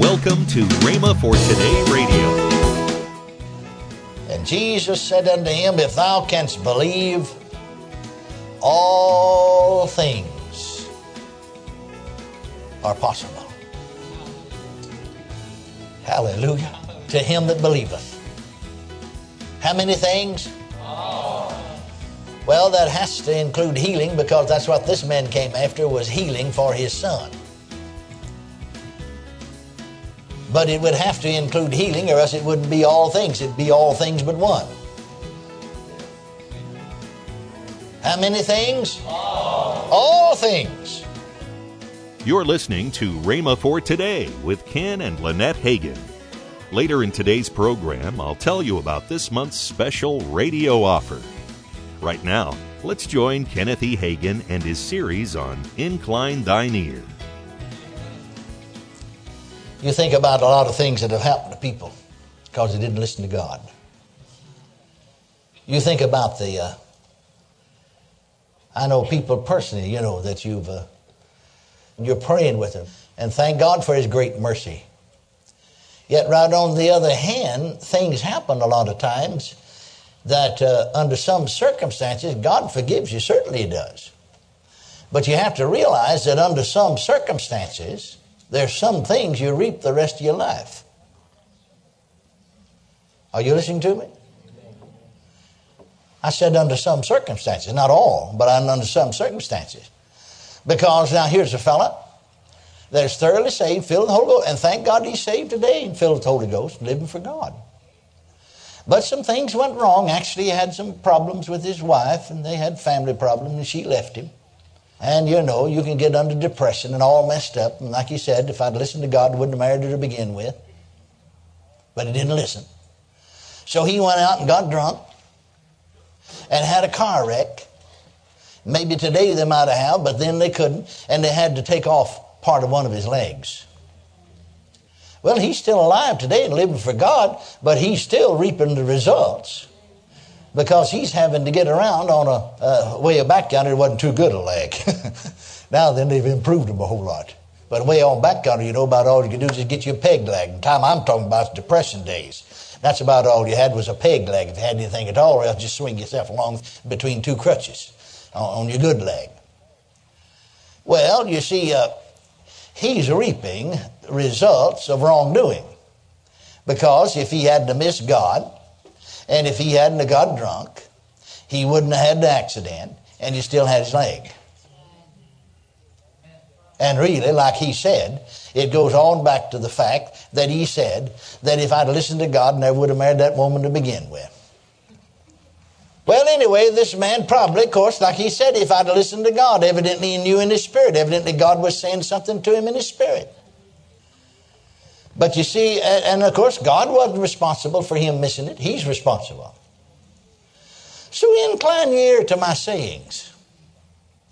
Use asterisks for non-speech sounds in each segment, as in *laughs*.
Welcome to Rhema for Today Radio. And Jesus said unto him, If thou canst believe, all things are possible. Hallelujah. To him that believeth. How many things? Well, that has to include healing because that's what this man came after was healing for his son. But it would have to include healing or else it wouldn't be all things. It'd be all things but one. How many things? All, all things. You're listening to Rhema for Today with Ken and Lynette Hagin. Later in today's program, I'll tell you about this month's special radio offer. Right now, let's join Kenneth E. Hagin and his series on Incline Thine Ear. You think about a lot of things that have happened to people because they didn't listen to God. You think about the. Uh, I know people personally, you know, that you've. Uh, you're praying with them, and thank God for His great mercy. Yet, right on the other hand, things happen a lot of times that uh, under some circumstances, God forgives you. Certainly, He does. But you have to realize that under some circumstances, there's some things you reap the rest of your life. Are you listening to me? I said under some circumstances, not all, but under some circumstances. Because now here's a fella that is thoroughly saved, filled with the Holy Ghost, and thank God he's saved today and filled with the Holy Ghost, living for God. But some things went wrong. Actually, he had some problems with his wife, and they had family problems, and she left him. And you know, you can get under depression and all messed up. And like he said, if I'd listened to God, I wouldn't have married her to begin with. But he didn't listen. So he went out and got drunk and had a car wreck. Maybe today they might have, had, but then they couldn't, and they had to take off part of one of his legs. Well, he's still alive today and living for God, but he's still reaping the results because he's having to get around on a uh, way back yonder. It wasn't too good a leg. *laughs* now then, they've improved him a whole lot. But way on back yonder, you know about all you can do is just get you a peg leg. The time I'm talking about is depression days. That's about all you had was a peg leg. If you had anything at all, or else just swing yourself along between two crutches on, on your good leg. Well, you see, uh, he's reaping results of wrongdoing. Because if he hadn't missed God, and if he hadn't have got drunk, he wouldn't have had the accident, and he still had his leg. And really, like he said, it goes on back to the fact that he said that if I'd listened to God, never would have married that woman to begin with. Well, anyway, this man probably, of course, like he said, if I'd listened to God, evidently he knew in his spirit. Evidently God was saying something to him in his spirit. But you see, and of course, God wasn't responsible for him missing it. He's responsible. So incline your ear to my sayings.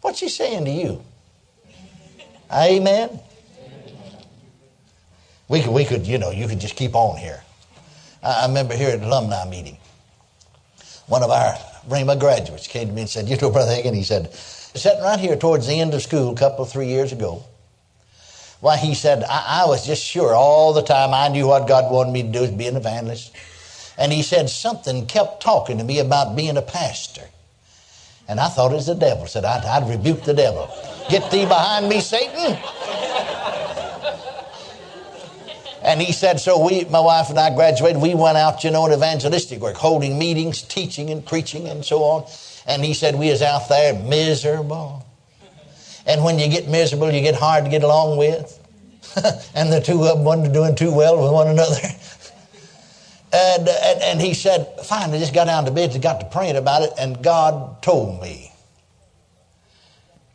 What's he saying to you? Amen. We could, we could, you know, you could just keep on here. I remember here at alumni meeting, one of our Rhema graduates came to me and said, You know, Brother Hagin, he said, sitting right here towards the end of school a couple, three years ago, why, he said, I, I was just sure all the time I knew what God wanted me to do was be an evangelist. And he said, something kept talking to me about being a pastor. And I thought it was the devil. Said, I'd, I'd rebuke the devil. Get thee behind me, Satan. And he said, so we, my wife and I graduated. We went out, you know, in evangelistic work, holding meetings, teaching and preaching and so on. And he said, we was out there miserable. And when you get miserable, you get hard to get along with. *laughs* and the two of them weren't doing too well with one another. *laughs* and, and, and he said, finally, just got down to bed and got to praying about it. And God told me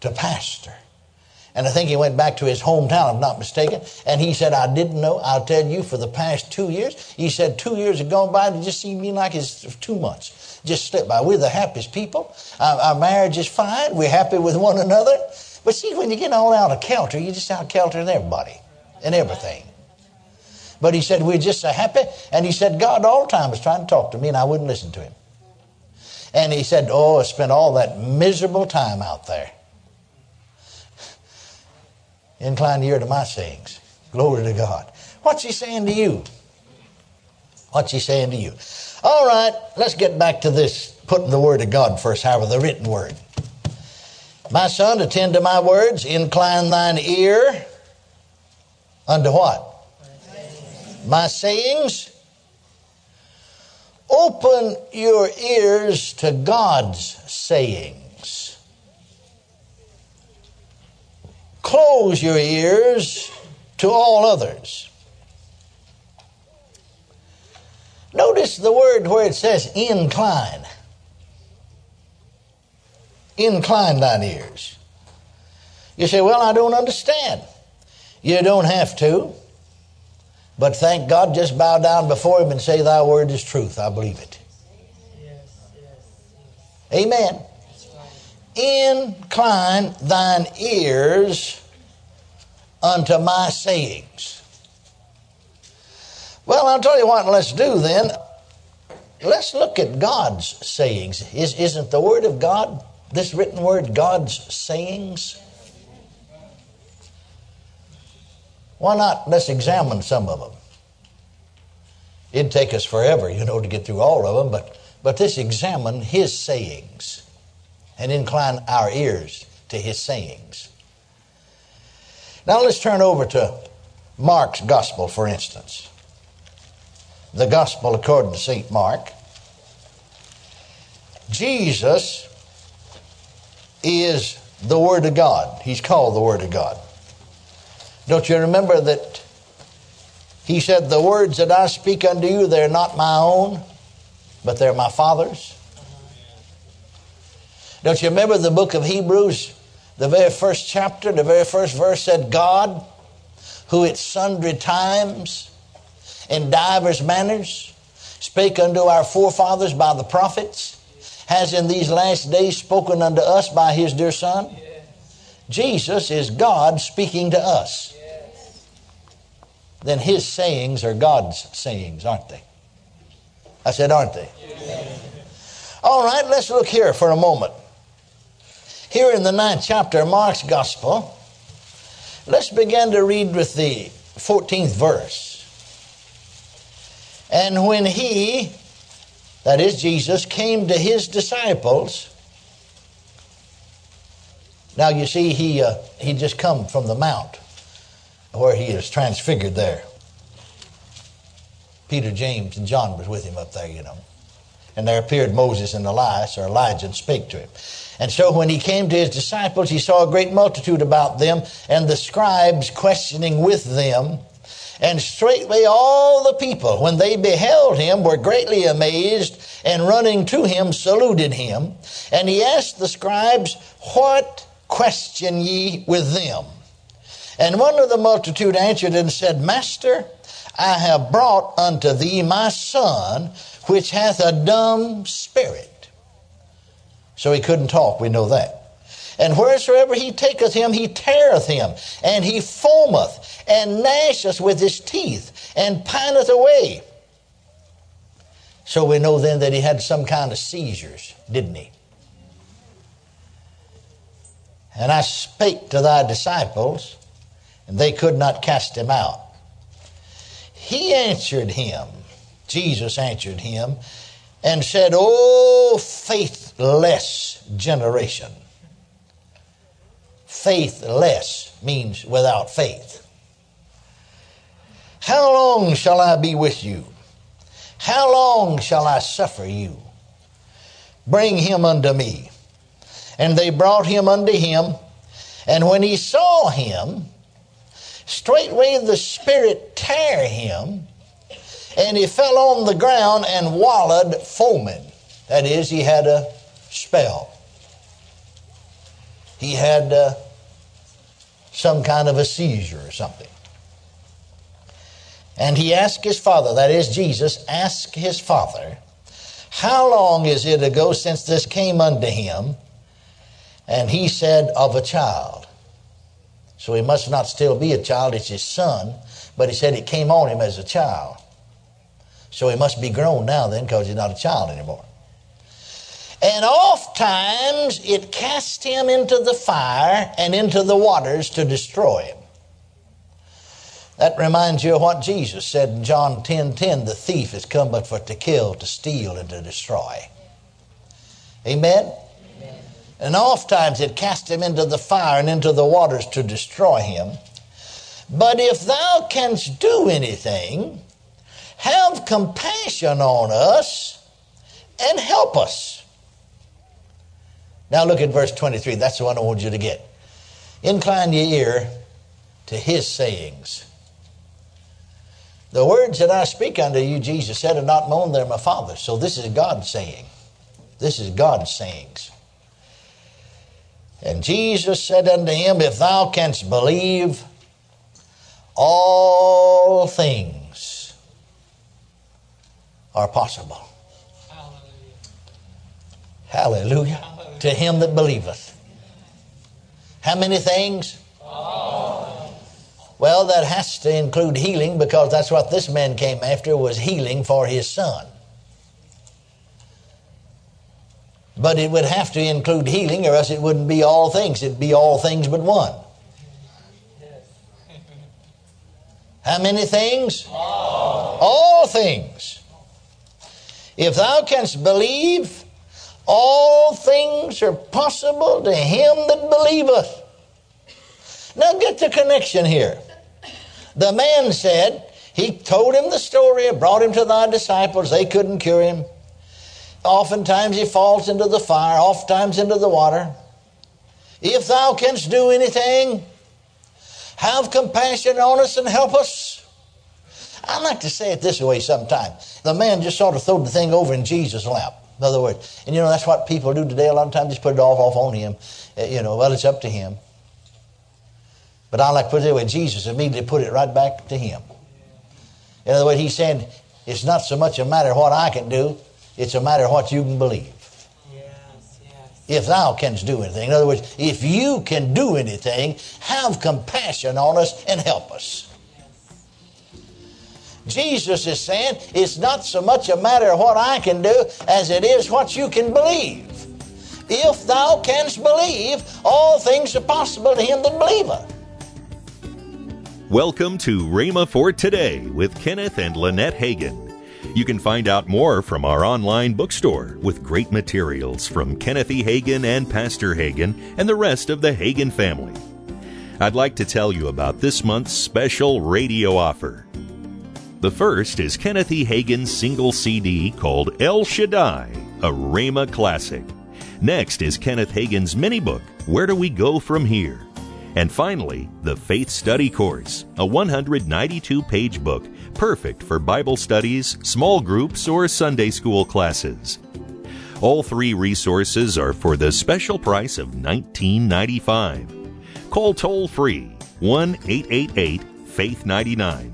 to pastor. And I think he went back to his hometown, if I'm not mistaken. And he said, I didn't know. I'll tell you, for the past two years, he said, two years have gone by. It just seemed me like it's two months. Just slipped by. We're the happiest people. Our, our marriage is fine. We're happy with one another. But see, when you get all out of kelter, you just out of everybody and everything. But he said, We're just so happy. And he said, God all the time was trying to talk to me, and I wouldn't listen to him. And he said, Oh, I spent all that miserable time out there. Incline the ear to my sayings. Glory to God. What's he saying to you? What's he saying to you? All right, let's get back to this putting the word of God first, however, the written word. My son, attend to my words, incline thine ear unto what? My sayings. Open your ears to God's sayings. Close your ears to all others. Notice the word where it says incline. Incline thine ears. You say, Well, I don't understand. You don't have to. But thank God, just bow down before Him and say, Thy word is truth. I believe it. Yes, yes. Amen. Incline thine ears unto my sayings. Well, I'll tell you what, let's do then. Let's look at God's sayings. Is, isn't the Word of God, this written Word, God's sayings? Why not? Let's examine some of them. It'd take us forever, you know, to get through all of them, but, but let's examine His sayings and incline our ears to His sayings. Now let's turn over to Mark's Gospel, for instance the gospel according to St. Mark. Jesus is the Word of God. He's called the Word of God. Don't you remember that he said, The words that I speak unto you, they're not my own, but they're my Father's? Don't you remember the book of Hebrews, the very first chapter, the very first verse said, God, who at sundry times in divers manners, spake unto our forefathers by the prophets, has in these last days spoken unto us by his dear Son? Yes. Jesus is God speaking to us. Yes. Then his sayings are God's sayings, aren't they? I said, aren't they? Yes. All right, let's look here for a moment. Here in the ninth chapter of Mark's Gospel, let's begin to read with the 14th verse. And when he, that is Jesus, came to his disciples, now you see he uh, he just come from the mount where he is transfigured there. Peter, James, and John was with him up there, you know. And there appeared Moses and Elias or Elijah and spake to him. And so when he came to his disciples, he saw a great multitude about them, and the scribes questioning with them. And straightway all the people, when they beheld him, were greatly amazed, and running to him saluted him. And he asked the scribes, What question ye with them? And one of the multitude answered and said, Master, I have brought unto thee my son, which hath a dumb spirit. So he couldn't talk, we know that. And wheresoever he taketh him, he teareth him, and he foameth, and gnasheth with his teeth and pineth away. So we know then that he had some kind of seizures, didn't he? And I spake to thy disciples, and they could not cast him out. He answered him, Jesus answered him, and said, O faithless generation. Faithless means without faith. How long shall I be with you? How long shall I suffer you? Bring him unto me. And they brought him unto him. And when he saw him, straightway the Spirit tear him, and he fell on the ground and wallowed foaming. That is, he had a spell. He had uh, some kind of a seizure or something. And he asked his father, that is Jesus, asked his father, How long is it ago since this came unto him? And he said, Of a child. So he must not still be a child, it's his son, but he said it came on him as a child. So he must be grown now then because he's not a child anymore. And oft times it cast him into the fire and into the waters to destroy him. That reminds you of what Jesus said in John 10 10 the thief has come but for to kill, to steal, and to destroy. Amen? Amen. And oft times it cast him into the fire and into the waters to destroy him. But if thou canst do anything, have compassion on us and help us. Now look at verse 23. That's the one I want you to get. Incline your ear to his sayings. The words that I speak unto you, Jesus said, are not mine, they're my Father's. So this is God's saying. This is God's sayings. And Jesus said unto him, If thou canst believe, all things are possible. Hallelujah. Hallelujah. To him that believeth. How many things? Well, that has to include healing because that's what this man came after was healing for his son. But it would have to include healing or else it wouldn't be all things. It'd be all things but one. How many things? All. all things. If thou canst believe, all things are possible to him that believeth. Now get the connection here. The man said, he told him the story, brought him to thy disciples, they couldn't cure him. Oftentimes he falls into the fire, oftentimes into the water. If thou canst do anything, have compassion on us and help us. I like to say it this way sometimes. The man just sort of threw the thing over in Jesus' lap. In other words, and you know, that's what people do today. A lot of times just put it off, off on him. Uh, you know, well, it's up to him. But I like to put it that way Jesus immediately put it right back to him. In other words, he said, it's not so much a matter of what I can do, it's a matter of what you can believe. Yes, yes. If thou canst do anything. In other words, if you can do anything, have compassion on us and help us. Jesus is saying it's not so much a matter of what I can do as it is what you can believe. If thou canst believe, all things are possible to him that believeth. Welcome to Rhema for Today with Kenneth and Lynette Hagin. You can find out more from our online bookstore with great materials from Kenneth E. Hagin and Pastor Hagin and the rest of the Hagin family. I'd like to tell you about this month's special radio offer. The first is Kenneth E. Hagin's single CD called El Shaddai, a Rhema classic. Next is Kenneth Hagin's mini book, Where Do We Go From Here? And finally, the Faith Study Course, a 192 page book perfect for Bible studies, small groups, or Sunday school classes. All three resources are for the special price of $19.95. Call toll free 1 888 Faith 99.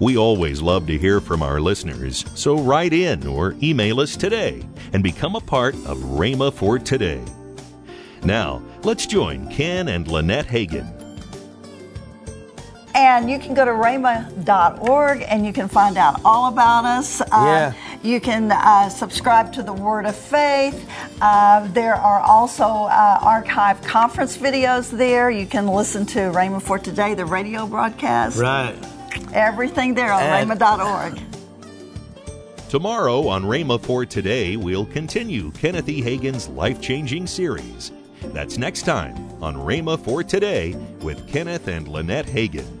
We always love to hear from our listeners, so write in or email us today and become a part of Rhema for Today. Now, let's join Ken and Lynette Hagin and you can go to rhema.org and you can find out all about us. Uh, yeah. You can uh, subscribe to the Word of Faith. Uh, there are also uh, archived conference videos there. You can listen to Rhema for Today, the radio broadcast. Right. Everything there on and- rhema.org. Tomorrow on Rhema for Today, we'll continue Kenneth E. Hagin's life changing series. That's next time on Rhema for Today with Kenneth and Lynette Hagin.